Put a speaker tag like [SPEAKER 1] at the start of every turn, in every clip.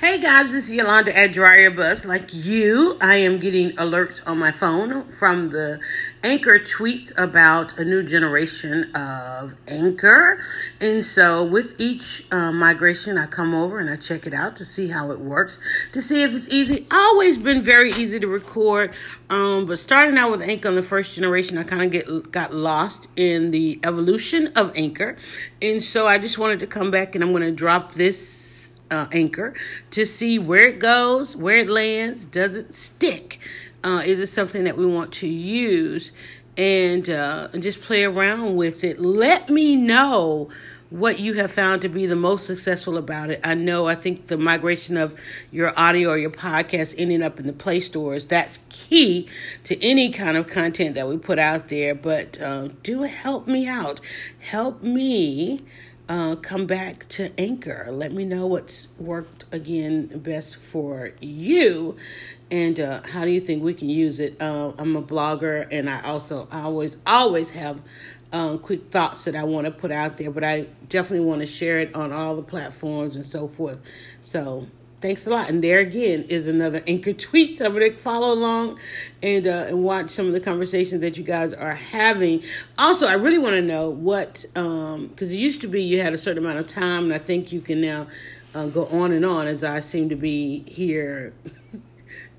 [SPEAKER 1] Hey guys, this is Yolanda at Dryer Buzz. Like you, I am getting alerts on my phone from the Anchor tweets about a new generation of Anchor. And so, with each uh, migration, I come over and I check it out to see how it works, to see if it's easy. Always been very easy to record, um, but starting out with Anchor on the first generation, I kind of get got lost in the evolution of Anchor, and so I just wanted to come back and I'm going to drop this uh, anchor to see where it goes, where it lands, does it stick? Uh, is it something that we want to use? And, uh, just play around with it. Let me know what you have found to be the most successful about it. I know, I think the migration of your audio or your podcast ending up in the Play stores, that's key to any kind of content that we put out there. But uh, do help me out. Help me uh, come back to Anchor. Let me know what's worked again best for you, and uh, how do you think we can use it? Uh, I'm a blogger, and I also I always always have um, quick thoughts that I want to put out there, but I definitely want to share it on all the platforms and so forth. So thanks a lot. And there again is another anchor tweet. So I'm going to follow along and uh, and watch some of the conversations that you guys are having. Also, I really want to know what um because it used to be you had a certain amount of time, and I think you can now uh, go on and on as I seem to be here.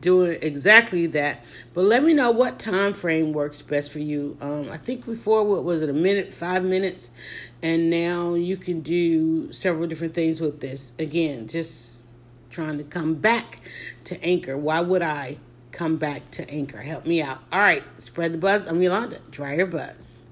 [SPEAKER 1] doing exactly that but let me know what time frame works best for you um, i think before what was it a minute five minutes and now you can do several different things with this again just trying to come back to Anchor. Why would I come back to Anchor? Help me out. All right, spread the buzz. I'm Yolanda. Dryer Buzz.